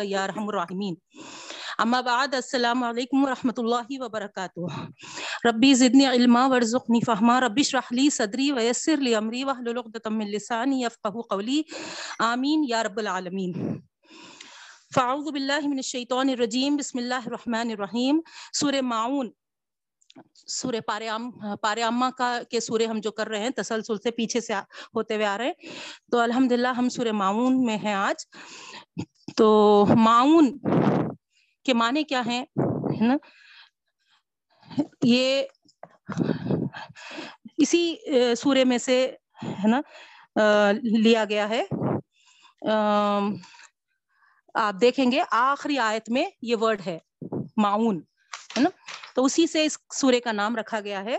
یا رحم الرحمین اما بعد، السلام علیکم ورحمۃ اللہ وبرکاتہ. ربی زدنی علما ورزقنی فہما. ربی شرح لی صدری ویسر لی امری واحلل عقدۃ من لسانی یفقهوا قولی. آمین یا رب العالمین فاعوذ باللہ من الشیطان الرجیم. بسم اللہ الرحمن الرحیم. سورہ معون. سورہ پاریام پاریامہ کا کے سورے ہم جو کر رہے ہیں، تسلسل سے پیچھے سے ہوتے ہوئے آ رہے ہیں۔ تو الحمدللہ ہم سورہ معون میں ہیں آج۔ تو معون کے معنی کیا ہیں؟ نا؟ یہ اسی سورے میں سے، ہے نا لیا گیا ہے۔ آپ دیکھیں گے، آخری آیت میں یہ ورڈ ہے معاون ہے نا؟ تو اسی سے اس سورے کا نام رکھا گیا ہے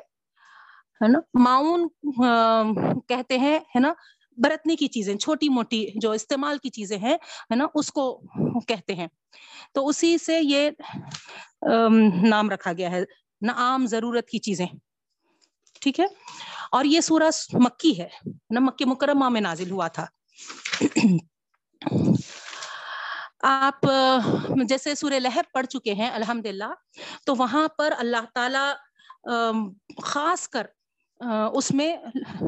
نا؟ معاون کہتے ہیں، ہے نا؟ برتنے کی چیزیں، چھوٹی موٹی جو استعمال کی چیزیں ہیں، ہے نا؟ اس کو کہتے ہیں۔ تو اسی سے یہ نام رکھا گیا ہے۔ نہ عام ضرورت کی چیزیں۔ ٹھیک ہے؟ اور یہ سورہ مکی ہے۔ نہ مکہ مکرمہ میں نازل ہوا تھا۔ آپ جیسے سورہ لہب پڑھ چکے ہیں الحمد للہ تو وہاں پر اللہ تعالی خاص کر اس میں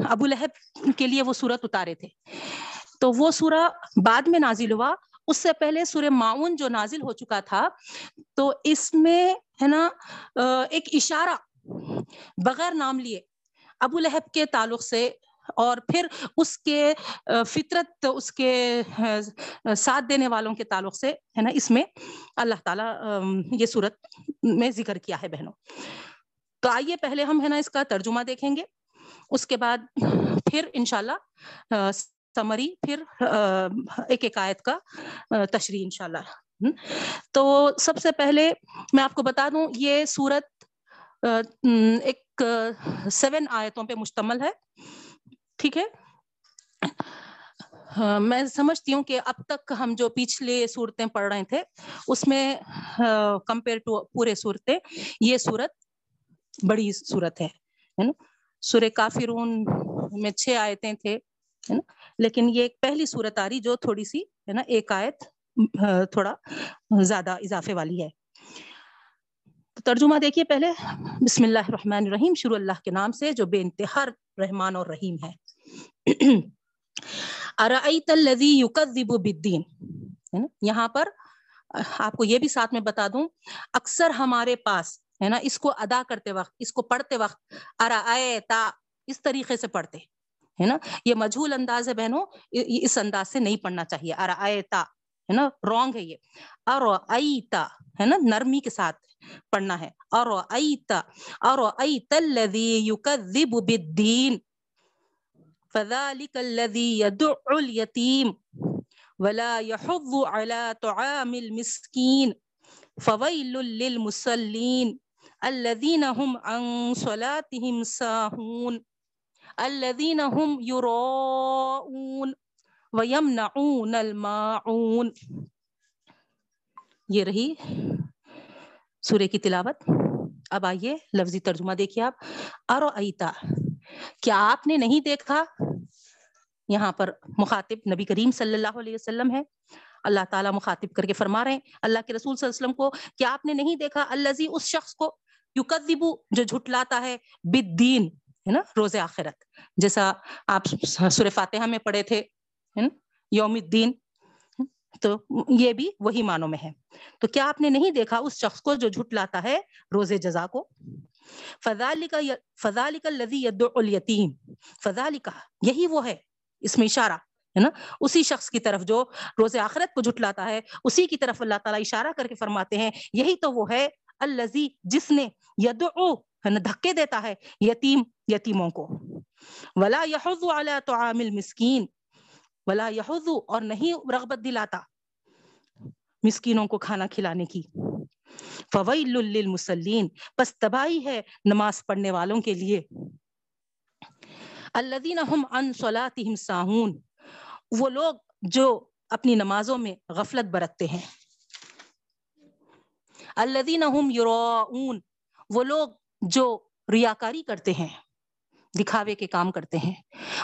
ابو لہب کے لیے وہ صورت اتارے تھے۔ تو وہ سورہ بعد میں نازل ہوا۔ اس سے پہلے سورہ معاون جو نازل ہو چکا تھا، تو اس میں ہے نا ایک اشارہ بغیر نام لیے ابو لہب کے تعلق سے اور پھر اس کے فطرت، اس کے ساتھ دینے والوں کے تعلق سے، ہے نا، اس میں اللہ تعالیٰ یہ صورت میں ذکر کیا ہے بہنوں۔ تو آئیے پہلے ہم، ہے نا، اس کا ترجمہ دیکھیں گے۔ اس کے بعد پھر انشاءاللہ سمری پھر ایک ایک آیت کا تشریح انشاءاللہ۔ تو سب سے پہلے میں آپ کو بتا دوں، یہ صورت ایک سیون آیتوں پہ مشتمل ہے۔ ٹھیک ہے؟ ہاں، میں سمجھتی ہوں کہ اب تک ہم جو پچھلے صورتیں پڑھ رہے تھے، اس میں ہاں، کمپیئر ٹو پورے صورتیں، یہ صورت بڑی صورت ہے نا؟ سورہ کافرون میں چھ آیتیں تھے لیکن یہ ایک پہلی صورت آ رہی جو تھوڑی سی، ہے نا، ایک آیت ہاں، تھوڑا زیادہ اضافے والی ہے۔ ترجمہ دیکھیے پہلے۔ بسم اللہ الرحمن الرحیم، شروع اللہ کے نام سے، جو بے انتہا رحمان اور رحیم ہے۔ ارائیت الذی یکذب بالدین۔ یہاں پر آپ کو یہ بھی ساتھ میں بتا دوں۔ اکثر ہمارے پاس، ہے نا، اس کو ادا کرتے وقت، اس کو پڑھتے وقت ارائیتا اس طریقے سے پڑھتے۔ ہے نا؟ یہ مجھول انداز ہے بہنوں، اس انداز سے نہیں پڑھنا چاہیے۔ ارائیتا ہے نا رونگ ہے یہ ارائیتا ہے نا نرمی کے ساتھ پڑھنا ہے ارائیتا ارائیت الذی یکذب بالدین فذلك الذي يدع اليتيم ولا يحض على طعام المسكين فويل للمصلين الذين هم عن صلاتهم ساهون الذين هم يراءون ويمنعون الماعون۔ یہ رہی سورہ کی تلاوت۔ اب آئیے لفظی ترجمہ دیکھیے آپ۔ ارو ایتا کیا آپ نے نہیں دیکھا؟ یہاں پر مخاطب نبی کریم صلی اللہ علیہ وسلم ہے اللہ تعالیٰ مخاطب کر کے فرما رہے ہیں۔ اللہ کے رسول صلی اللہ علیہ وسلم کو، کیا آپ نے نہیں دیکھا؟ اللہ اس شخص کو۔ یقدبو جو جھٹلاتا ہے۔ بالدین، ہے نا؟ روز آخرت۔ جیسا آپ سورہ فاتحہ میں پڑھے تھے۔ یوم الدین تو یہ بھی وہی معنوں میں ہے۔ تو کیا آپ نے نہیں دیکھا اس شخص کو جو جھٹلاتا ہے روز جزا کو؟ فضالک فضالک الذی یدعو الیتیم۔ یہی وہ ہے، اس میں اشارہ، ہے نا؟ اسی شخص کی طرف جو روز آخرت کو جھٹلاتا ہے، اسی کی طرف اللہ تعالیٰ اشارہ کر کے فرماتے ہیں، یہی تو وہ ہے الذی جس نے یدعو، ہے نا، دھکے دیتا ہے یتیم، یتیموں کو۔ ولا یحض علی طعام المسکین۔ ولا یحض اور نہیں رغبت دلاتا مسکینوں کو کھانا کھلانے کی۔ فویل للمسلین پس تباہی ہے نماز پڑھنے والوں کے لیے۔ الذین هم عن صلاتهم ساہون وہ لوگ جو اپنی نمازوں میں غفلت برتتے ہیں۔ الذین هم یراؤون وہ لوگ جو ریاکاری کرتے ہیں۔ دکھاوے کے کام کرتے ہیں۔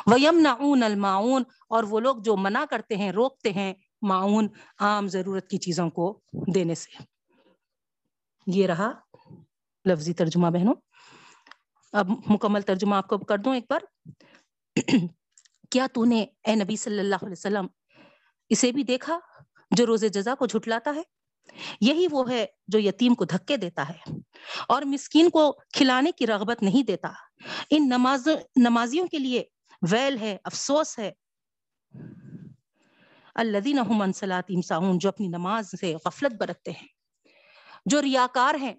وَيَمْنَعُونَ الْمَعُونَ، اور وہ لوگ جو منع کرتے ہیں، روکتے ہیں معاون عام ضرورت کی چیزوں کو دینے سے۔ یہ رہا لفظی ترجمہ بہنوں۔ اب مکمل ترجمہ آپ کو کر دوں ایک بار۔ کیا تو نے اے نبی صلی اللہ علیہ وسلم اسے بھی دیکھا جو روز جزا کو جھٹلاتا ہے؟ یہی وہ ہے جو یتیم کو دھکے دیتا ہے اور مسکین کو کھلانے کی رغبت نہیں دیتا۔ ان نماز، نمازیوں کے لیے ویل ہے، افسوس ہے۔ الذین هم جو اپنی نماز سے غفلت برتتے ہیں، جو ریاکار ہیں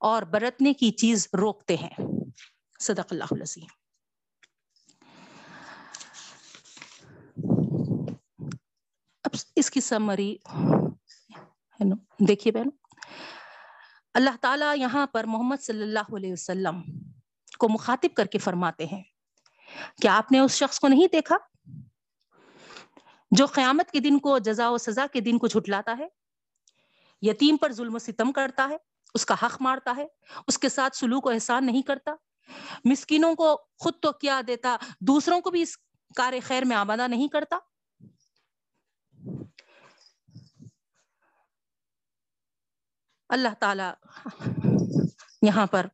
اور برتنے کی چیز روکتے ہیں۔ صدق اللہ العظیم۔ اب اس کی سمری دیکھیے بہن۔ اللہ تعالیٰ یہاں پر محمد صلی اللہ علیہ وسلم کو مخاطب کر کے فرماتے ہیں۔ کیا آپ نے اس شخص کو نہیں دیکھا؟ جو قیامت کے دن کو جزا و سزا کے دن کو جھٹلاتا ہے، یتیم پر ظلم و ستم کرتا ہے، اس کا حق مارتا ہے، اس کے ساتھ سلوک و احسان نہیں کرتا۔ مسکینوں کو خود تو کیا دیتا، دوسروں کو بھی اس کار خیر میں آبادہ نہیں کرتا۔ اللہ تعالی یہاں پر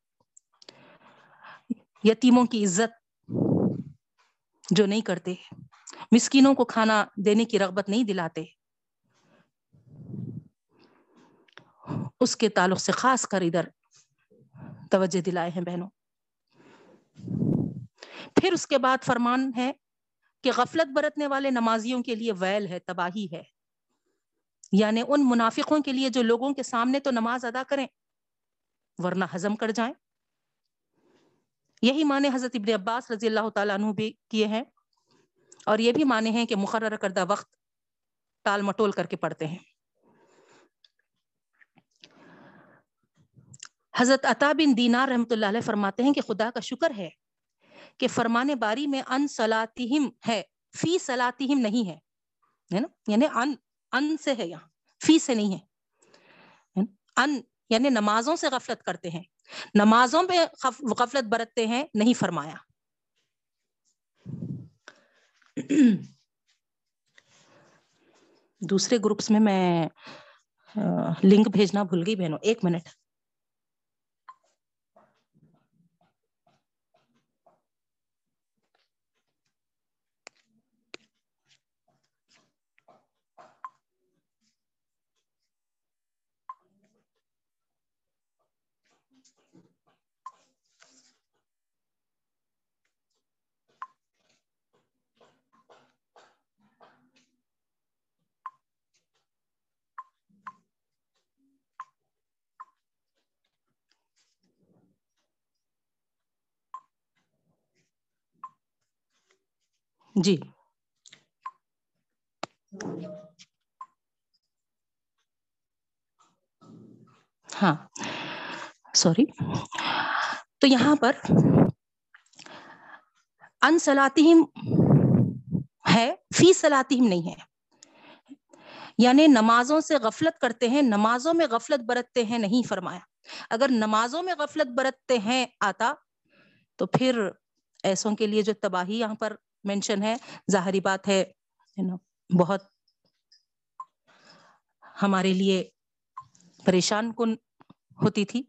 یتیموں کی عزت جو نہیں کرتے، مسکینوں کو کھانا دینے کی رغبت نہیں دلاتے، اس کے تعلق سے خاص کر ادھر توجہ دلائے ہیں بہنوں۔ پھر اس کے بعد فرمان ہے کہ غفلت برتنے والے نمازیوں کے لیے ویل ہے، تباہی ہے۔ یعنی ان منافقوں کے لیے جو لوگوں کے سامنے تو نماز ادا کریں، ورنہ ہضم کر جائیں۔ یہی معنی حضرت ابن عباس رضی اللہ تعالیٰ عنہ بھی کیے ہیں اور یہ بھی مانے ہیں کہ مقرر کردہ وقت ٹال مٹول کر کے پڑھتے ہیں۔ حضرت عطا بن دینار رحمۃ اللہ علیہ فرماتے ہیں کہ خدا کا شکر ہے کہ فرمان باری میں ان سلاتہم ہے، فی سلاتہم نہیں ہے نا؟ یعنی ان ان سے ہے یہاں، فی سے نہیں ہے۔ ان یعنی نمازوں سے غفلت کرتے ہیں۔ نمازوں پہ غفلت برتتے ہیں، نہیں فرمایا۔ دوسرے گروپس میں میں لنک بھیجنا بھول گئی بہنوں، ایک منٹ۔ جی۔ ہاں سوری۔ تو یہاں پر ان سلاتہم ہے، فی سلاتہم نہیں ہے۔ یعنی نمازوں سے غفلت کرتے ہیں، نمازوں میں غفلت برتتے ہیں، نہیں فرمایا۔ اگر نمازوں میں غفلت برتتے ہیں آتا، تو پھر ایسوں کے لیے جو تباہی یہاں پر مینشن ہے، ظاہری بات ہے بہت ہمارے لیے پریشان کن ہوتی تھی،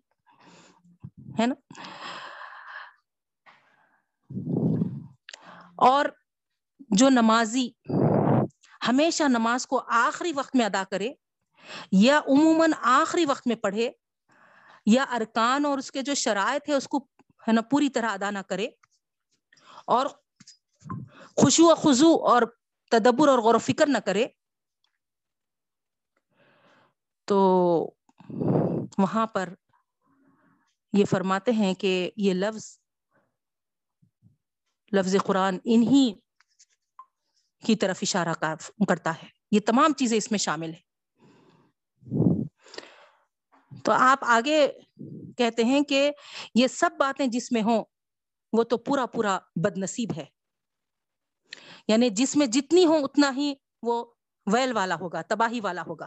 ہے نا؟ اور جو نمازی، ہمیشہ نماز کو آخری وقت میں ادا کرے، یا عموماً آخری وقت میں پڑھے، یا ارکان اور اس کے جو شرائط ہے اس کو ہے نا پوری طرح ادا نہ کرے، اور خوشو و خزو اور تدبر اور غور و فکر نہ کرے، تو وہاں پر یہ فرماتے ہیں کہ یہ لفظ لفظ قرآن انہی کی طرف اشارہ کرتا ہے۔ یہ تمام چیزیں اس میں شامل ہیں۔ تو آپ آگے کہتے ہیں کہ یہ سب باتیں جس میں ہوں، وہ تو پورا پورا بد نصیب ہے۔ یعنی جس میں جتنی ہو اتنا ہی وہ ویل والا ہوگا، تباہی والا ہوگا۔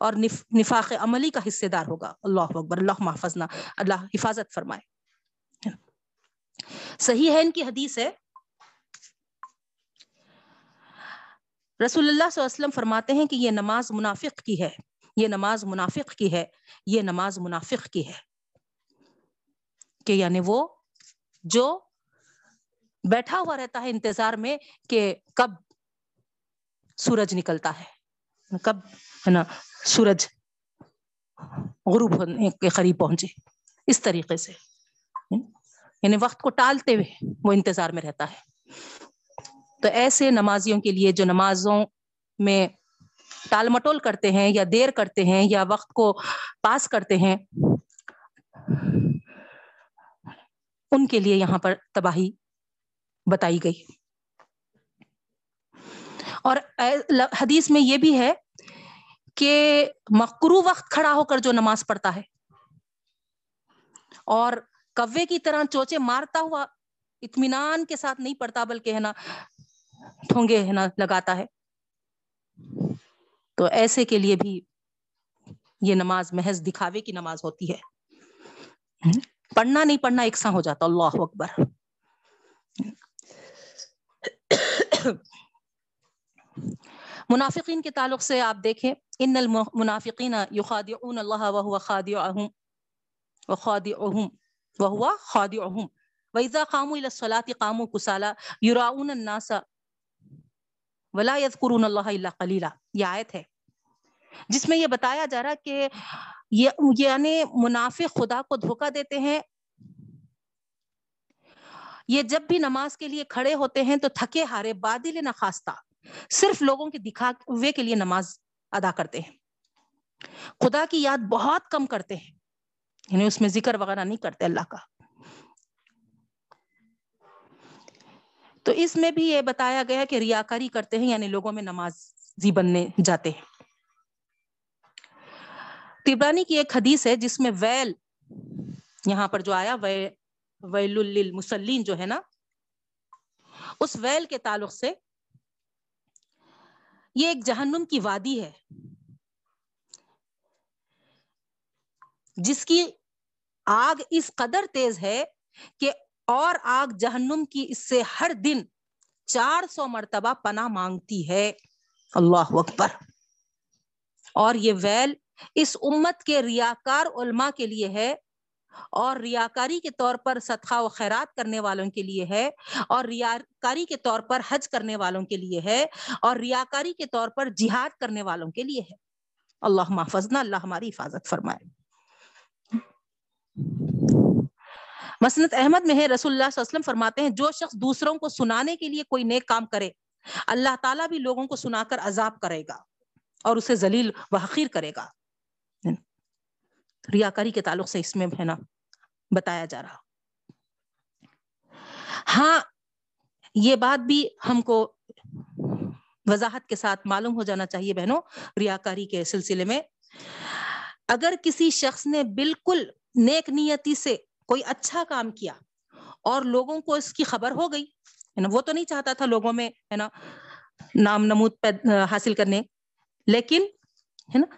اور نفاق عملی کا حصے دار ہوگا۔ اللہ اکبر، اللہ محفظ اللہ حفاظت فرمائے۔ صحیح ہے، ان کی حدیث ہے۔ رسول اللہ صلی اللہ علیہ وسلم فرماتے ہیں کہ یہ نماز منافق کی ہے۔ یہ نماز منافق کی ہے۔ یہ نماز منافق کی ہے۔ کہ یعنی وہ جو بیٹھا ہوا رہتا ہے انتظار میں کہ کب سورج نکلتا ہے، کب ہے نا سورج غروب ہونے کے قریب پہنچے، اس طریقے سے۔ یعنی وقت کو ٹالتے ہوئے وہ انتظار میں رہتا ہے۔ تو ایسے نمازیوں کے لیے جو نمازوں میں ٹال مٹول کرتے ہیں یا دیر کرتے ہیں یا وقت کو پاس کرتے ہیں، ان کے لیے یہاں پر تباہی بتائی گئی۔ اور حدیث میں یہ بھی ہے کہ مکرو وقت کھڑا ہو کر جو نماز پڑھتا ہے اور کوے کی طرح چوچے مارتا ہوا اطمینان کے ساتھ نہیں پڑتا بلکہ ہے نا ٹھونگے ہے نا لگاتا ہے۔ تو ایسے کے لیے بھی یہ نماز محض دکھاوے کی نماز ہوتی ہے۔ پڑھنا نہیں پڑھنا ایک سا ہو جاتا، اللہ اکبر۔ منافقین کے تعلق سے آپ دیکھیں، ان المنافقین یخادعون اللہ وهو خادعهم وخادعهم وهو خادعهم واذا قاموا الى الصلاه قاموا كسالى يراؤون الناس ولا يذكرون الله الا قليلا. یہ آیت ہے، جس میں یہ بتایا جا رہا کہ یعنی منافق خدا کو دھوکا دیتے ہیں یہ جب بھی نماز کے لیے کھڑے ہوتے ہیں تو تھکے ہارے بادل نہ خواستہ صرف لوگوں کے دکھا کے لیے نماز ادا کرتے ہیں۔ خدا کی یاد بہت کم کرتے ہیں۔ یعنی اس میں ذکر وغیرہ نہیں کرتے اللہ کا۔ تو اس میں بھی یہ بتایا گیا کہ ریاکاری کرتے ہیں یعنی لوگوں میں نمازی بننے جاتے ہیں۔ تبرانی کی ایک حدیث ہے جس میں ویل یہاں پر جو آیا، ویل ویل للمسلین جو ہے نا، اس ویل کے تعلق سے یہ ایک جہنم کی وادی ہے، جس کی آگ اس قدر تیز ہے کہ اور آگ جہنم کی اس سے ہر دن چار سو مرتبہ پناہ مانگتی ہے۔ اللہ اکبر۔ اور یہ ویل اس امت کے ریاکار علماء کے لیے ہے۔ اور ریاکاری کے طور پر صدقہ و خیرات کرنے والوں کے لیے ہے، اور ریاکاری کے طور پر حج کرنے والوں کے لیے ہے، اور ریاکاری کے طور پر جہاد کرنے والوں کے لیے ہے۔ اللہ محفظ اللہ ہماری حفاظت فرمائے۔ مسنت احمد میں ہے، رسول اللہ صلی اللہ علیہ وسلم فرماتے ہیں، جو شخص دوسروں کو سنانے کے لیے کوئی نیک کام کرے، اللہ تعالیٰ بھی لوگوں کو سنا کر عذاب کرے گا، اور اسے ذلیل و حقیر کرے گا۔ ریاکاری کے تعلق سے اس میں ہے نا، بتایا جا رہا۔ ہاں یہ بات بھی ہم کو وضاحت کے ساتھ معلوم ہو جانا چاہیے بہنوں، ریاکاری کے سلسلے میں۔ اگر کسی شخص نے بالکل نیک نیتی سے کوئی اچھا کام کیا اور لوگوں کو اس کی خبر ہو گئی، ہے نا، وہ تو نہیں چاہتا تھا لوگوں میں، ہے نا، نام نمود حاصل کرنے۔ لیکن، ہے نا،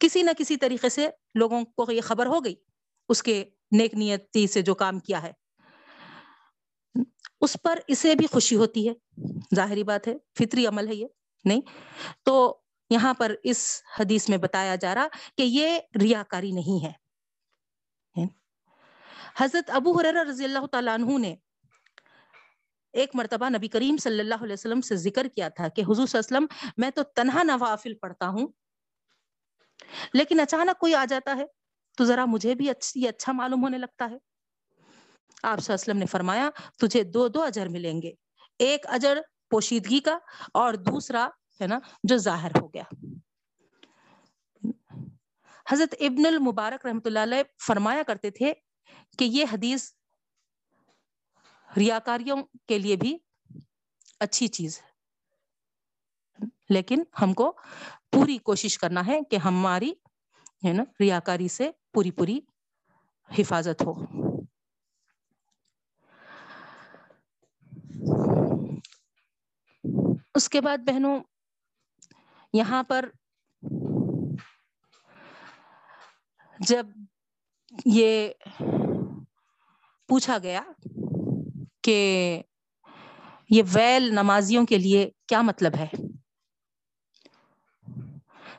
کسی نہ کسی طریقے سے لوگوں کو یہ خبر ہو گئی، اس کے نیک نیتی سے جو کام کیا ہے۔ اس پر اسے بھی خوشی ہوتی ہے، ظاہری بات ہے، فطری عمل ہے یہ، نہیں؟ تو یہاں پر اس حدیث میں بتایا جا رہا کہ یہ ریاکاری نہیں ہے۔ حضرت ابو حرر رضی اللہ تعالیٰ عنہ نے ایک مرتبہ نبی کریم صلی اللہ علیہ وسلم سے ذکر کیا تھا کہ حضور صلی اللہ علیہ وسلم، میں تو تنہا نوافل پڑھتا ہوں لیکن اچانک کوئی آ جاتا ہے تو ذرا مجھے بھی اچھی اچھا معلوم ہونے لگتا ہے۔ آپ صلی اللہ علیہ وسلم نے فرمایا، تجھے دو دو اجر ملیں گے، ایک اجر پوشیدگی کا اور دوسرا ہے نا، جو ظاہر ہو گیا۔ حضرت ابن المبارک رحمت اللہ علیہ فرمایا کرتے تھے کہ یہ حدیث ریاکاریوں کے لیے بھی اچھی چیز ہے۔ لیکن ہم کو پوری کوشش کرنا ہے کہ ہماری، ہے نا، ریاکاری سے پوری پوری حفاظت ہو۔ اس کے بعد بہنوں، یہاں پر جب یہ پوچھا گیا کہ یہ ویل نمازیوں کے لیے کیا مطلب ہے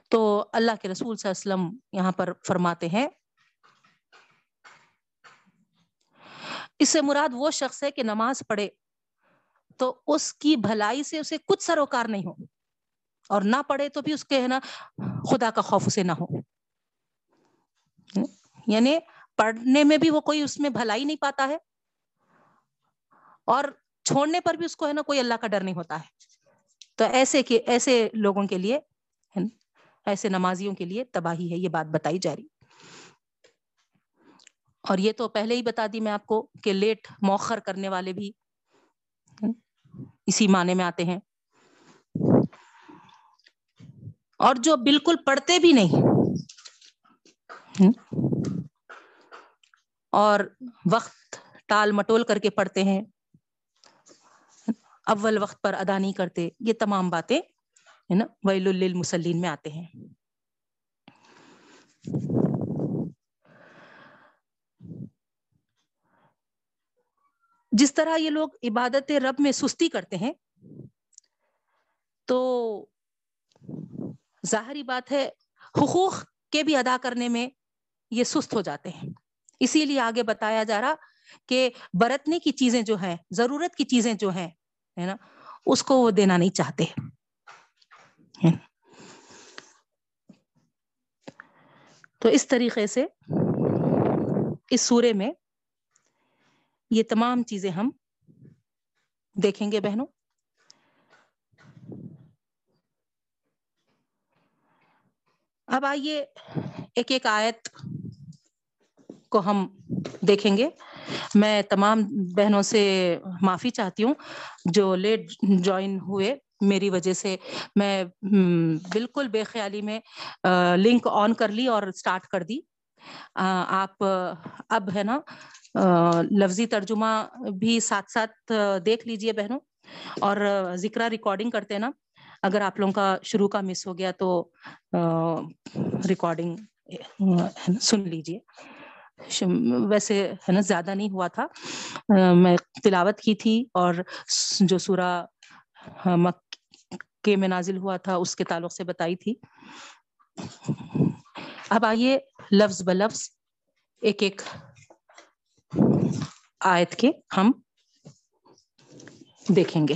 تو اللہ کے رسول صلی اللہ علیہ وسلم یہاں پر فرماتے ہیں۔ اس سے مراد وہ شخص ہے کہ نماز پڑھے تو اس کی بھلائی سے اسے کچھ سروکار نہیں ہو۔ اور نہ پڑھے تو بھی اس کے ہے نا خدا کا خوف اسے نہ ہو۔ یعنی پڑھنے میں بھی وہ کوئی اس میں بھلائی نہیں پاتا ہے اور چھوڑنے پر بھی اس کو ہے نا کوئی اللہ کا ڈر نہیں ہوتا ہے۔ تو ایسے کہ ایسے لوگوں کے لیے ایسے نمازیوں کے لیے تباہی ہے، یہ بات بتائی جا رہی۔ اور یہ تو پہلے ہی بتا دی میں آپ کو کہ لیٹ موخر کرنے والے بھی اسی معنی میں آتے ہیں۔ اور جو بالکل پڑھتے بھی نہیں۔ اور وقت ٹال مٹول کر کے پڑھتے ہیں۔ اول وقت پر ادا نہیں کرتے۔ یہ تمام باتیں ہے نا؟ ویل المسلین میں آتے ہیں۔ جس طرح یہ لوگ عبادت رب میں سستی کرتے ہیں، تو ظاہری بات ہے، حقوق کے بھی ادا کرنے میں یہ سست ہو جاتے ہیں۔ اسی لیے آگے بتایا جا رہا کہ برتنے کی چیزیں جو ہیں، ضرورت کی چیزیں جو ہیں، ہے نا؟ اس کو وہ دینا نہیں چاہتے۔ تو اس طریقے سے اس سورے میں یہ تمام چیزیں ہم دیکھیں گے بہنوں۔ اب آئیے ایک ایک آیت کو ہم دیکھیں گے۔ میں تمام بہنوں سے معافی چاہتی ہوں جو لیٹ جوائن ہوئے۔ میری وجہ سے میں بالکل بے خیالی میں لنک آن کر لی اور اسٹارٹ کر دی۔ آپ اب ہے نا لفظی ترجمہ بھی ساتھ ساتھ دیکھ لیجیے بہنوں۔ اور ذکر ریکارڈنگ کرتے نا، اگر آپ لوگوں کا شروع کا مس ہو گیا تو ریکارڈنگ، سن لیجیے۔ ویسے ہے نا، زیادہ نہیں ہوا تھا۔ میں تلاوت کی تھی اور جو سورہ مکے میں نازل ہوا تھا، اس کے تعلق سے بتائی تھی۔ اب آئیے لفظ بلفظ، ایک ایک آیت کے ہم دیکھیں گے۔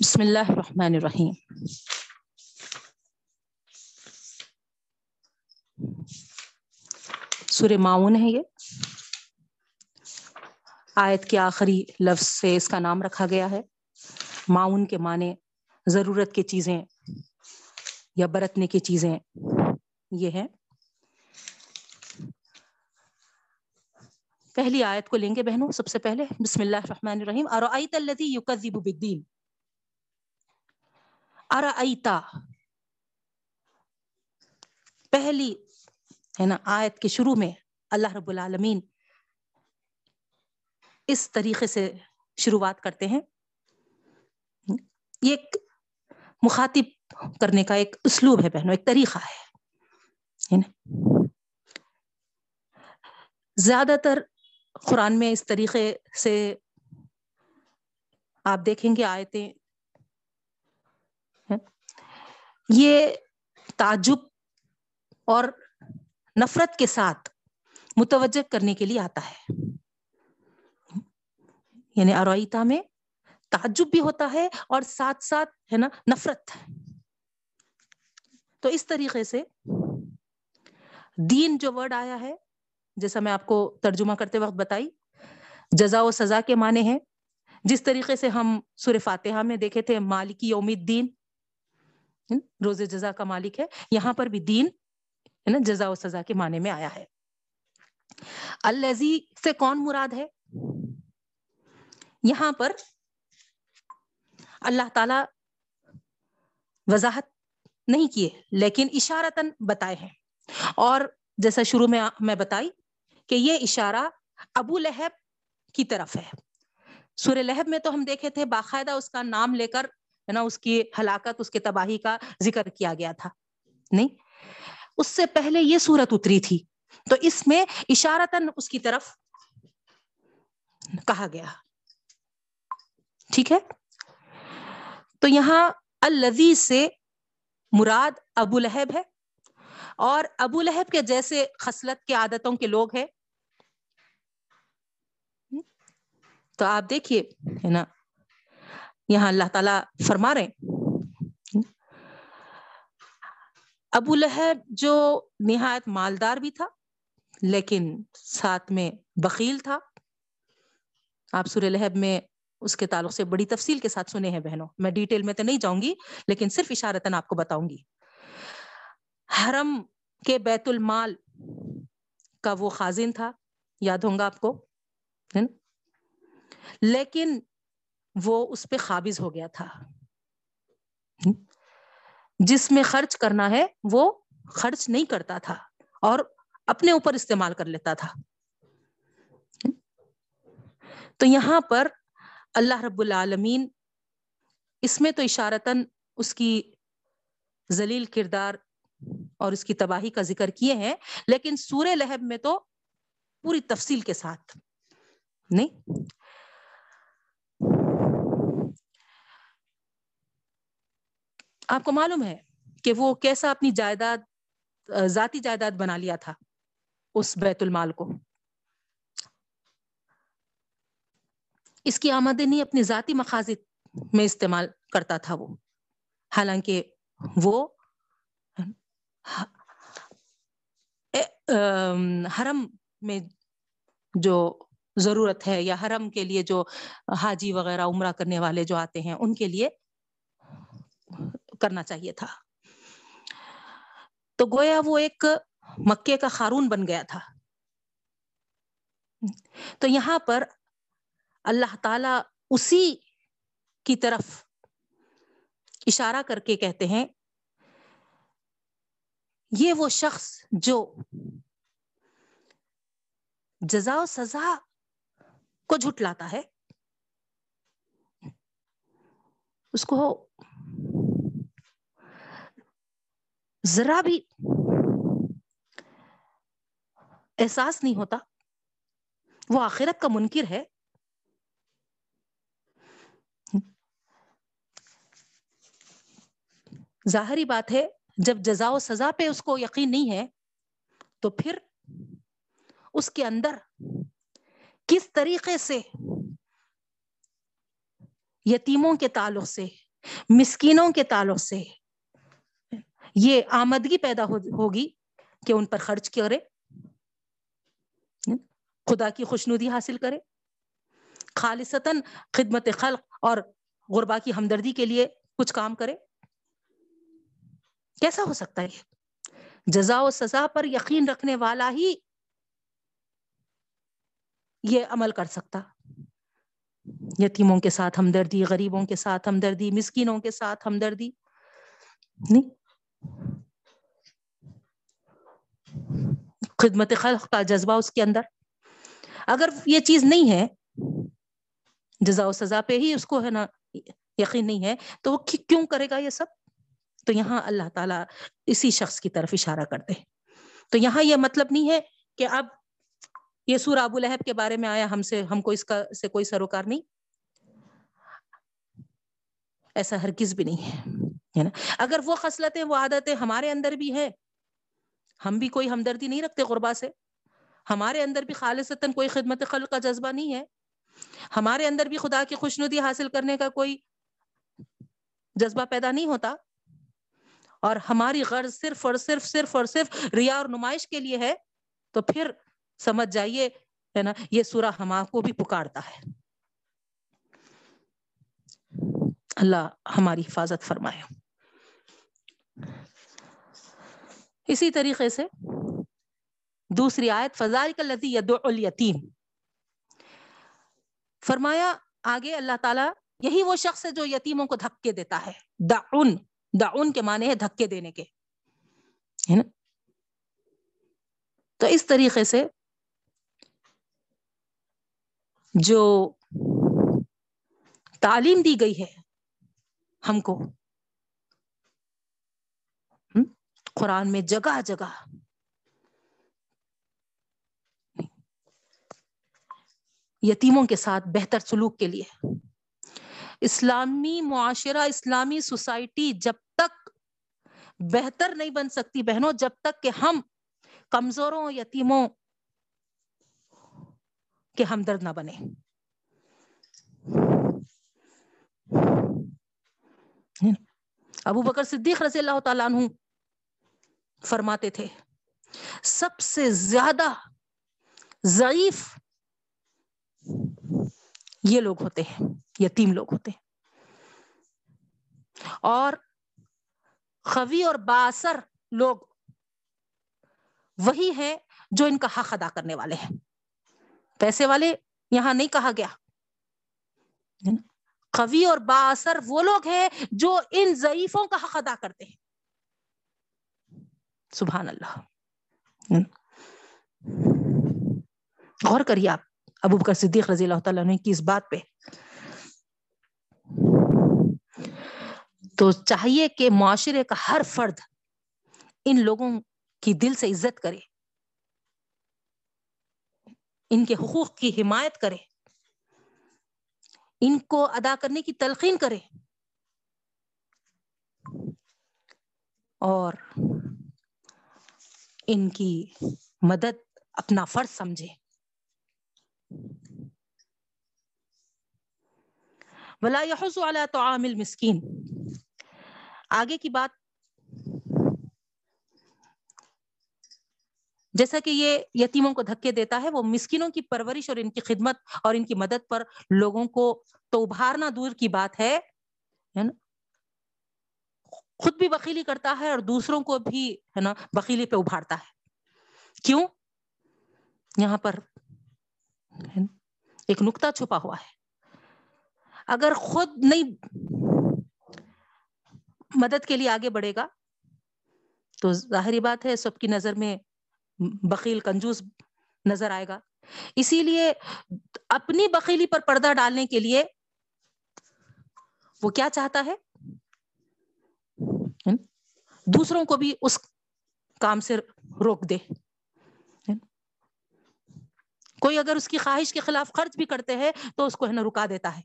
بسم اللہ الرحمن الرحیم۔ سور معاون ہے یہ۔ آیت کے آخری لفظ سے اس کا نام رکھا گیا ہے۔ معاون کے معنی ضرورت کی چیزیں یا برتنے کی چیزیں۔ یہ ہے پہلی آیت کو لیں گے بہنوں، سب سے پہلے۔ بسم اللہ الرحمن الرحیم۔ ارائیت الذی یکذب بالدین۔ ارائیتا پہلی ہے نا آیت کے شروع میں اللہ رب العالمین اس طریقے سے شروعات کرتے ہیں۔ یہ ایک مخاطب کرنے کا ایک اسلوب ہے بہنوں، ایک طریقہ ہے زیادہ تر قرآن میں اس طریقے سے آپ دیکھیں گے آیتیں۔ یہ تعجب اور نفرت کے ساتھ متوجہ کرنے کے لیے آتا ہے۔ یعنی ارویتا میں تعجب بھی ہوتا ہے اور ساتھ ساتھ ہے نا نفرت تو اس طریقے سے دین جو ورڈ آیا ہے، جیسا میں آپ کو ترجمہ کرتے وقت بتائی، جزا و سزا کے معنی ہیں۔ جس طریقے سے ہم سور فاتحہ میں دیکھے تھے مالکی یوم الدین، روز جزا کا مالک ہے، یہاں پر بھی دین ہے نا جزا و سزا کے معنی میں آیا ہے۔ الزی سے کون مراد ہے؟ یہاں پر اللہ تعالی وضاحت نہیں کیے، لیکن اشارتن بتائے ہیں۔ اور جیسا شروع میں میں بتائی کہ یہ اشارہ ابو لہب کی طرف ہے۔ سور لہب میں تو ہم دیکھے تھے، باقاعدہ اس کا نام لے کر، ہے نا، اس کی ہلاکت، اس کے تباہی کا ذکر کیا گیا تھا۔ نہیں، اس سے پہلے یہ صورت اتری تھی۔ تو اس میں اشارتن اس کی طرف کہا گیا۔ ٹھیک ہے؟ تو یہاں الزی سے مراد ابو لہب ہے اور ابو لہب کے جیسے خصلت کے عادتوں کے لوگ ہیں۔ تو آپ دیکھیے، ہے نا؟ یہاں اللہ تعالی فرما رہے ابو لہب جو نہایت مالدار بھی تھا، لیکن ساتھ میں بخیل تھا۔ آپ سورہ لہب میں اس کے تعلق سے بڑی تفصیل کے ساتھ سنے ہیں بہنوں۔ میں ڈیٹیل میں تو نہیں جاؤں گی، لیکن صرف اشارتاً آپ کو بتاؤں گی۔ حرم کے بیت المال کا وہ خازن تھا، یاد ہوں گا آپ کو؟ لیکن وہ اس پہ قابض ہو گیا تھا۔ جس میں خرچ کرنا ہے، وہ خرچ نہیں کرتا تھا اور اپنے اوپر استعمال کر لیتا تھا۔ تو یہاں پر اللہ رب العالمین اس میں تو اشارتاً اس کی ذلیل کردار اور اس کی تباہی کا ذکر کیے ہیں، لیکن سورہ لہب میں تو پوری تفصیل کے ساتھ، نہیں؟ آپ کو معلوم ہے کہ وہ کیسا اپنی جائیداد، ذاتی جائیداد بنا لیا تھا، اس بیت المال کو۔ اس کی آمدنی اپنی ذاتی مقاصد میں استعمال کرتا تھا وہ۔ حالانکہ وہ حرم میں جو ضرورت ہے یا حرم کے لیے جو حاجی وغیرہ عمرہ کرنے والے جو آتے ہیں، ان کے لیے کرنا چاہیے تھا۔ تو گویا وہ ایک مکے کا خارون بن گیا تھا۔ تو یہاں پر اللہ تعالی اسی کی طرف اشارہ کر کے کہتے ہیں، یہ وہ شخص جو جزا و سزا کو جھٹلاتا ہے، اس کو ذرا بھی احساس نہیں ہوتا، وہ آخرت کا منکر ہے۔ ظاہری بات ہے، جب جزا و سزا پہ اس کو یقین نہیں ہے، تو پھر اس کے اندر کس طریقے سے یتیموں کے تعلق سے، مسکینوں کے تعلق سے یہ آمدگی پیدا ہوگی کہ ان پر خرچ کرے، خدا کی خوشنودی حاصل کرے؟ خالصتاً خدمت خلق اور غربا کی ہمدردی کے لیے کچھ کام کرے؟ کیسا ہو سکتا ہے؟ جزا و سزا پر یقین رکھنے والا ہی یہ عمل کر سکتا۔ یتیموں کے ساتھ ہمدردی، غریبوں کے ساتھ ہمدردی، مسکینوں کے ساتھ ہمدردی۔ نہیں۔ خدمت خلق کا جذبہ اس کے اندر۔ اگر یہ چیز نہیں ہے، جزا و سزا پہ ہی اس کو ہے نا، یقین نہیں ہے، تو وہ کیوں کرے گا یہ سب؟ تو یہاں اللہ تعالیٰ اسی شخص کی طرف اشارہ کرتے تو یہاں یہ مطلب نہیں ہے کہ اب یہ سورہ ابو لہب کے بارے میں آیا، ہم سے، ہم کو اس کا، سے کوئی سروکار نہیں۔ ایسا ہرگز بھی نہیں ہے نا؟ اگر وہ خصلتیں، وہ عادتیں ہمارے اندر بھی ہے ہم بھی کوئی ہمدردی نہیں رکھتے غربا سے۔ ہمارے اندر بھی خالصتاً کوئی خدمت خلق کا جذبہ نہیں ہے۔ ہمارے اندر بھی خدا کی خوشنودی حاصل کرنے کا کوئی جذبہ پیدا نہیں ہوتا۔ اور ہماری غرض صرف اور صرف صرف اور صرف ریا اور نمائش کے لیے ہے، تو پھر سمجھ جائیے، ہے نا، یہ سورہ ہما کو بھی پکارتا ہے۔ اللہ ہماری حفاظت فرمائے۔ اسی طریقے سے دوسری آیت فضائل کا لذی الیتیم فرمایا، آگے اللہ تعالیٰ، یہی وہ شخص ہے جو یتیموں کو دھکے دیتا ہے۔ دعن۔ دعن کے معنی ہے دھکے دینے کے، ہے نا؟ تو اس طریقے سے جو تعلیم دی گئی ہے ہم کو قرآن میں جگہ جگہ یتیموں کے ساتھ بہتر سلوک کے لیے اسلامی معاشرہ، اسلامی سوسائٹی جب تک بہتر نہیں بن سکتی بہنوں، جب تک کہ ہم کمزوروں، یتیموں کے ہمدرد نہ بنے ابو بکر صدیق رضی اللہ تعالیٰ عنہ فرماتے تھے، سب سے زیادہ ضعیف یہ لوگ ہوتے ہیں۔ یتیم لوگ ہوتے ہیں۔ اور خوی اور باثر لوگ وہی ہے جو ان کا حق ادا کرنے والے ہیں۔ پیسے والے یہاں نہیں کہا گیا۔ قوی اور با اثر وہ لوگ ہیں جو ان ضعیفوں کا حق ادا کرتے ہیں۔ سبحان اللہ۔ غور کریے آپ۔ ابو بکر صدیق رضی اللہ تعالیٰ نے کی اس بات پہ۔ تو چاہیے کہ معاشرے کا ہر فرد ان لوگوں کی دل سے عزت کرے، ان کے حقوق کی حمایت کرے، ان کو ادا کرنے کی تلقین کرے۔ اور ان کی مدد اپنا فرض سمجھے۔ ولا يحز على طعام المسكين آگے کی بات جیسا کہ یہ یتیموں کو دھکے دیتا ہے، وہ مسکینوں کی پرورش اور ان کی خدمت اور ان کی مدد پر لوگوں کو تو ابھارنا دور کی بات ہے خود بھی بخیلی کرتا ہے اور دوسروں کو بھی، ہے نا بخیلی پہ ابھارتا ہے۔ کیوں؟ یہاں پر ایک نکتا چھپا ہوا ہے۔ اگر خود نہیں مدد کے لیے آگے بڑھے گا۔ تو ظاہری بات ہے، سب کی نظر میں بخیل کنجوس نظر آئے گا۔ اسی لیے اپنی بخیلی پر پردہ ڈالنے کے لیے وہ کیا چاہتا ہے؟ دوسروں کو بھی اس کام سے روک دے۔ کوئی اگر اس کی خواہش کے خلاف خرچ بھی کرتے ہیں تو اس کو ہے نا رکا دیتا ہے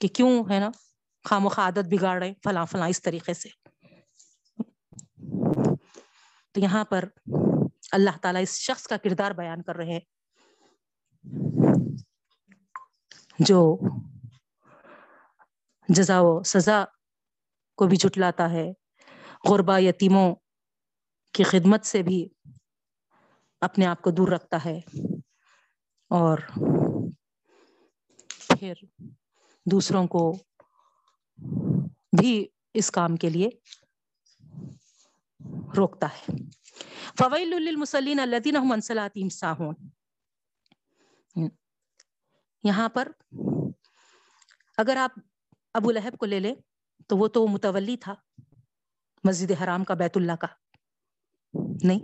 کہ کیوں ہے نا؟ خام عادت بگاڑ رہے فلاں فلاں اس طریقے سے۔ تو یہاں پر اللہ تعالیٰ اس شخص کا کردار بیان کر رہے ہیں، جو جزا و سزا کو بھی جٹلاتا ہے۔ غربا یتیموں کی خدمت سے بھی اپنے آپ کو دور رکھتا ہے۔ اور پھر دوسروں کو بھی اس کام کے لیے روکتا ہے۔ فویل للمسلین الذین هم عن صلاتهم ساہون یہاں پر اگر آپ ابو لہب کو لے لیں، تو وہ تو متولی تھا۔ مسجد حرام کا بیت اللہ کا۔ نہیں۔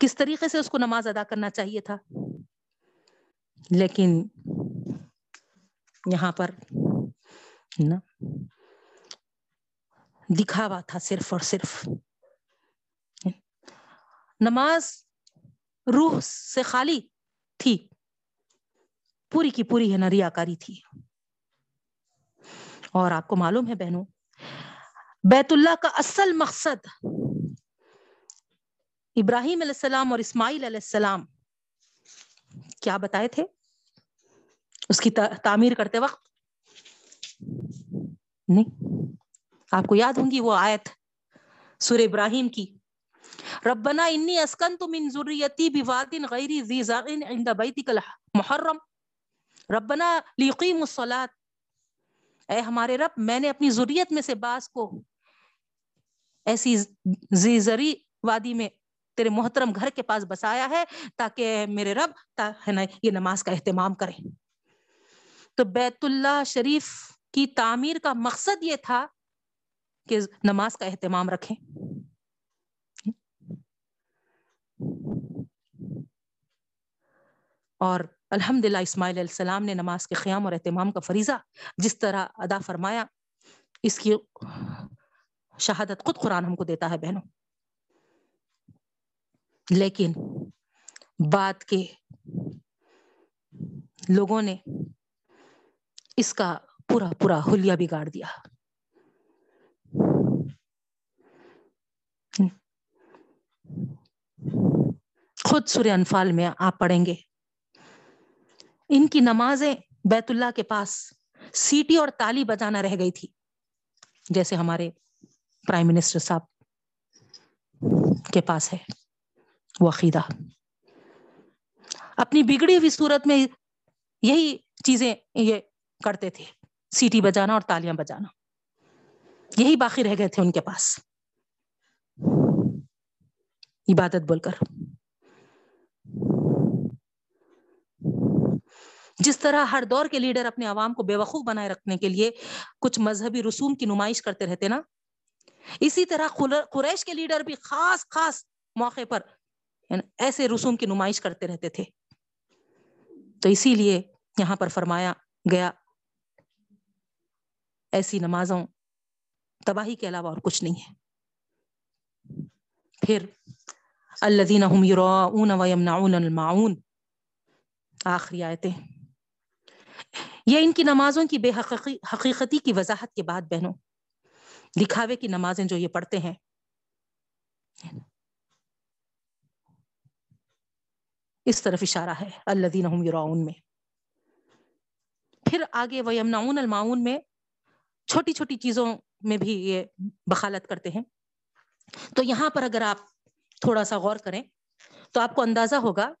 کس طریقے سے اس کو نماز ادا کرنا چاہیے تھا؟ لیکن یہاں پر نا؟ دکھاوا تھا صرف اور صرف۔ نماز روح سے خالی تھی۔ پوری کی پوری ہے نا ریا کاری تھی۔ اور آپ کو معلوم ہے بہنوں، بیت اللہ کا اصل مقصد ابراہیم علیہ السلام اور اسماعیل علیہ السلام۔ کیا بتائے تھے؟ اس کی تعمیر کرتے وقت نہیں۔ آپ کو یاد ہوں گی وہ آیت سور ابراہیم کی۔ ربنا انی اسکنت من ذریتی بواد غیر ذی زاغ عند بیتک المحرم۔ ربنا لیقیم الصلاة۔ اے ہمارے رب، میں نے اپنی ذریت میں سے بعض کو ایسی زی زری وادی میں تیرے محترم گھر کے پاس بسایا ہے تاکہ میرے رب ہے نا، یہ نماز کا اہتمام کرے۔ تو بیت اللہ شریف کی تعمیر کا مقصد یہ تھا کہ نماز کا اہتمام رکھیں۔ اور الحمد للہ اسماعیل علیہ السلام نے نماز کے قیام اور اہتمام کا فریضہ جس طرح ادا فرمایا، اس کی شہادت خود قرآن ہم کو دیتا ہے بہنوں۔ لیکن بعد کے لوگوں نے اس کا پورا پورا حلیہ بگاڑ دیا۔ خود سورہ انفال میں آپ پڑھیں گے۔ ان کی نمازیں بیت اللہ کے پاس سیٹی اور تالی بجانا رہ گئی تھی، جیسے ہمارے پرائم منسٹر صاحب کے پاس ہے۔ وہ عقیدہ۔ اپنی بگڑی ہوئی صورت میں یہی چیزیں یہ کرتے تھے۔ سیٹی بجانا اور تالیاں بجانا۔ یہی باقی رہ گئے تھے ان کے پاس۔ عبادت بول کر۔ جس طرح ہر دور کے لیڈر اپنے عوام کو بے وقوف بنائے رکھنے کے لیے کچھ مذہبی رسوم کی نمائش کرتے رہتے نا۔ اسی طرح قریش کے لیڈر بھی خاص خاص موقع پر یعنی ایسے رسوم کی نمائش کرتے رہتے تھے۔ تو اسی لیے یہاں پر فرمایا گیا ایسی نمازوں، تباہی کے علاوہ اور کچھ نہیں ہے۔ پھر الذين هم يراؤون ويمنعون الماعون، آخری آیتیں۔ یہ ان کی نمازوں کی بے حقیقی حقیقتی کی وضاحت کے بعد بہنوں، دکھاوے کی نمازیں جو یہ پڑھتے ہیں۔ اس طرف اشارہ ہے الذين هم يراؤون میں۔ پھر آگے ویمنعون الماعون میں چھوٹی چھوٹی چیزوں میں بھی یہ بخالت کرتے ہیں۔ تو یہاں پر اگر آپ تھوڑا سا غور کریں تو آپ کو اندازہ ہوگا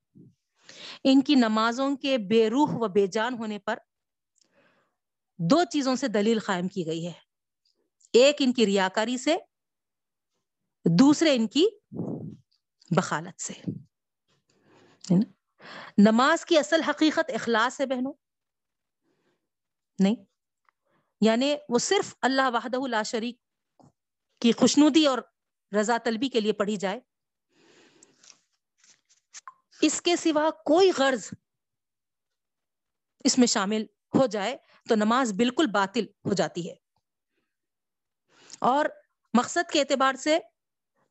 ان کی نمازوں کے بے روح و بے جان ہونے پر دو چیزوں سے دلیل قائم کی گئی ہے۔ ایک ان کی ریاکاری سے، دوسرے ان کی بخالت سے۔ نماز کی اصل حقیقت اخلاص ہے بہنوں۔ نہیں یعنی وہ صرف اللہ وحدہ لا شریک کی خوشنودی اور رضا طلبی کے لیے پڑھی جائے۔ اس کے سوا کوئی غرض اس میں شامل ہو جائے تو نماز بالکل باطل ہو جاتی ہے۔ اور مقصد کے اعتبار سے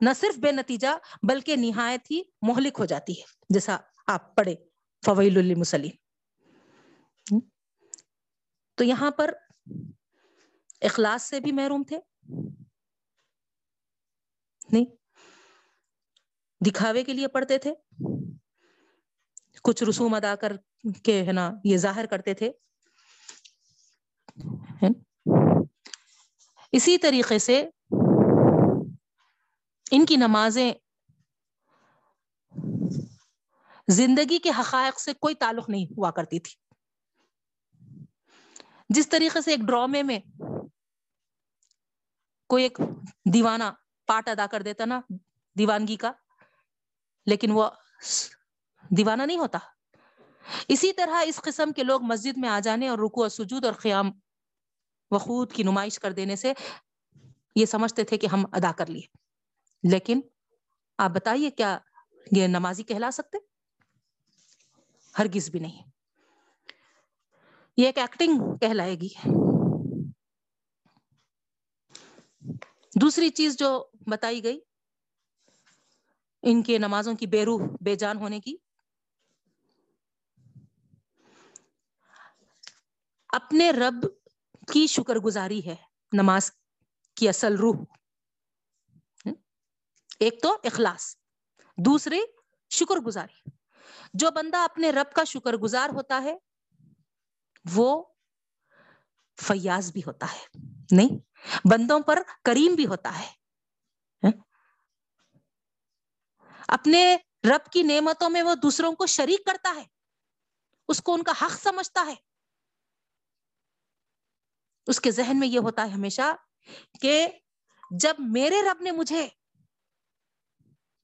نہ صرف بے نتیجہ بلکہ نہایت ہی مہلک ہو جاتی ہے، جیسا آپ پڑھے فویل المسلم تو یہاں پر اخلاص سے بھی محروم تھے؟ نہیں. دکھاوے کے لیے پڑھتے تھے؟ کچھ رسوم ادا کر کے ہے نا یہ ظاہر کرتے تھے؟ اسی طریقے سے ان کی نمازیں زندگی کے حقائق سے کوئی تعلق نہیں ہوا کرتی تھی۔ جس طریقے سے ایک ڈرامے میں کوئی ایک دیوانہ پارٹ ادا کر دیتا نا دیوانگی کا، لیکن وہ دیوانہ نہیں ہوتا۔ اسی طرح اس قسم کے لوگ مسجد میں آ جانے اور رکو اور سجود اور قیام وخود کی نمائش کر دینے سے یہ سمجھتے تھے کہ ہم ادا کر لیے۔ لیکن آپ بتائیے کیا یہ نمازی کہلا سکتے؟ ہرگز بھی نہیں۔ یہ ایک ایکٹنگ کہلائے گی۔ دوسری چیز جو بتائی گئی، ان کے نمازوں کی بے روح، بے جان ہونے کی۔ اپنے رب کی شکر گزاری ہے نماز کی اصل روح۔ ایک تو اخلاص، دوسرے شکر گزاری۔ جو بندہ اپنے رب کا شکر گزار ہوتا ہے، وہ فیاض بھی ہوتا ہے۔ نہیں؟ بندوں پر کریم بھی ہوتا ہے۔ ہاں۔ اپنے رب کی نعمتوں میں وہ دوسروں کو شریک کرتا ہے۔ اس کو ان کا حق سمجھتا ہے۔ اس کے ذہن میں یہ ہوتا ہے ہمیشہ کہ جب میرے رب نے مجھے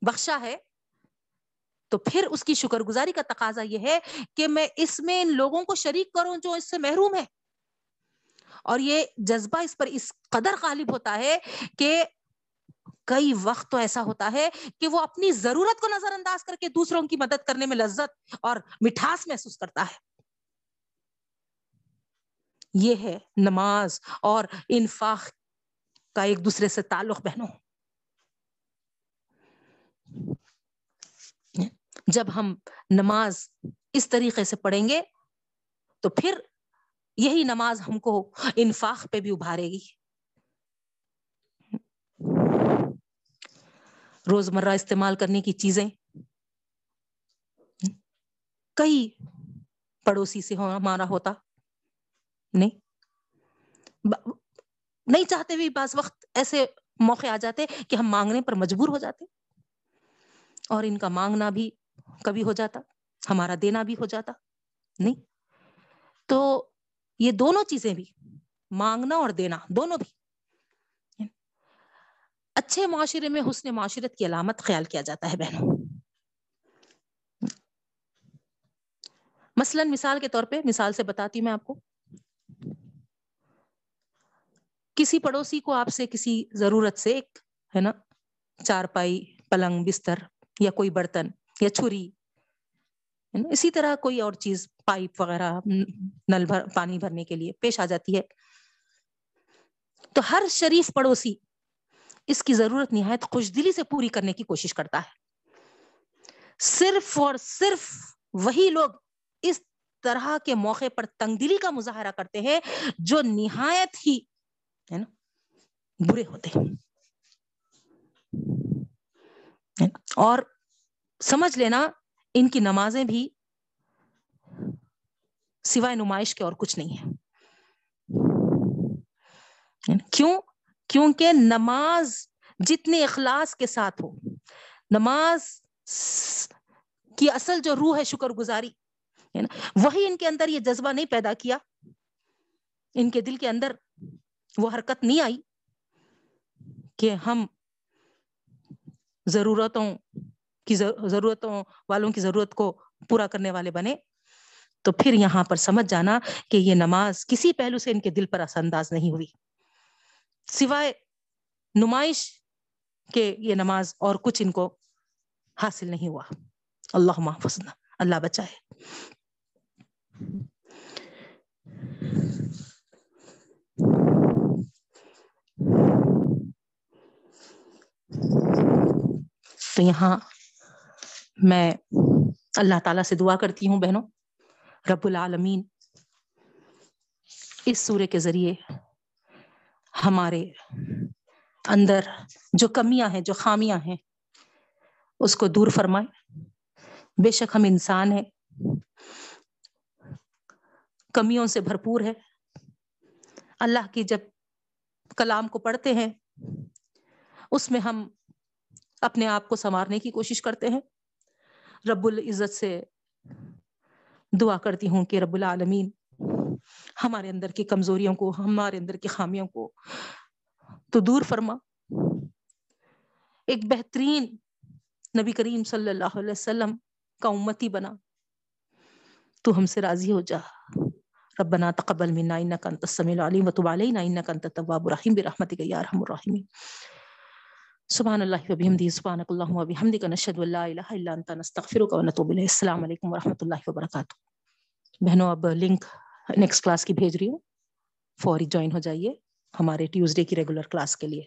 بخشا ہے، تو پھر اس کی شکر گزاری کا تقاضا یہ ہے کہ میں اس میں ان لوگوں کو شریک کروں جو اس سے محروم ہے اور یہ جذبہ اس پر اس قدر غالب ہوتا ہے کہ کئی وقت تو ایسا ہوتا ہے کہ وہ اپنی ضرورت کو نظر انداز کر کے دوسروں کی مدد کرنے میں لذت اور مٹھاس محسوس کرتا ہے۔ یہ ہے نماز اور انفاق کا ایک دوسرے سے تعلق بہنوں۔ جب ہم نماز اس طریقے سے پڑھیں گے تو پھر یہی نماز ہم کو انفاق پہ بھی ابھارے گی۔ روزمرہ استعمال کرنے کی چیزیں۔ کئی پڑوسی سے ہمارا ہوتا۔ نہیں۔ نہیں چاہتے بھی بعض وقت ایسے موقع آ جاتے کہ ہم مانگنے پر مجبور ہو جاتے۔ اور ان کا مانگنا بھی کبھی ہو جاتا، ہمارا دینا بھی ہو جاتا۔ نہیں۔ تو یہ دونوں چیزیں بھی، مانگنا اور دینا، دونوں بھی۔ اچھے معاشرے میں حسن معاشرت کی علامت خیال کیا جاتا ہے بہنوں۔ مثلا مثال کے طور پہ، مثال سے بتاتی میں آپ کو۔ کسی پڑوسی کو آپ سے کسی ضرورت سے ایک، ہے نا چار پائی پلنگ، بستر یا کوئی برتن یا چھری اسی طرح کوئی اور چیز، پائپ وغیرہ نل بھر، پانی بھرنے کے لیے پیش آ جاتی ہے۔ تو ہر شریف پڑوسی اس کی ضرورت نہایت خوش دلی سے پوری کرنے کی کوشش کرتا ہے۔ صرف اور صرف وہی لوگ اس طرح کے موقع پر تنگ دلی کا مظاہرہ کرتے ہیں جو نہایت ہی، ہے نا، برے ہوتے ہیں۔ اور سمجھ لینا ان کی نمازیں بھی سوائے نمائش کے اور کچھ نہیں ہے یعنی کیوں؟ کیونکہ نماز جتنے اخلاص کے ساتھ ہو، نماز کی اصل جو روح ہے، شکر گزاری یعنی وہی ان کے اندر یہ جذبہ نہیں پیدا کیا، ان کے دل کے اندر وہ حرکت نہیں آئی کہ ہم ضرورتوں کی ضرورتوں والوں کی ضرورت کو پورا کرنے والے بنے۔ تو پھر یہاں پر سمجھ جانا کہ یہ نماز کسی پہلو سے ان کے دل پر اثر انداز نہیں ہوئی۔ سوائے نمائش کے یہ نماز اور کچھ ان کو حاصل نہیں ہوا۔ اللہ محفظ اللہ بچائے۔ تو یہاں میں اللہ تعالی سے دعا کرتی ہوں بہنوں، رب العالمین، اس سورے کے ذریعے ہمارے اندر جو کمیاں ہیں، جو خامیاں ہیں، اس کو دور فرمائے بے شک ہم انسان ہیں، کمیوں سے بھرپور ہے اللہ کی جب کلام کو پڑھتے ہیں، اس میں ہم اپنے آپ کو سنوارنے کی کوشش کرتے ہیں۔ رب العزت سے دعا کرتی ہوں کہ رب العالمین ہمارے اندر کی کمزوریوں کو، ہمارے اندر کی خامیوں کو تو دور فرما۔ ایک بہترین نبی کریم صلی اللہ علیہ وسلم کا امتی بنا۔ تو ہم سے راضی ہو جا۔ ربنا تقبل منا انك انت السميع العليم وتب علينا انك انت التواب الرحيم برحمتك يا ارحم الراحمين سبحان اللہ وبحمدہ سبحانك اللهم وبحمدك نشهد ان لا اله الا انت نستغفرك ونتوب الیک السلام علیکم ورحمۃ اللہ وبرکاتہ۔ بہنوں، اب لنک نیکسٹ کلاس کی بھیج رہی ہوں۔ فوری جوائن ہو جائیے ہمارے ٹیوزڈے کی ریگولر کلاس کے لیے۔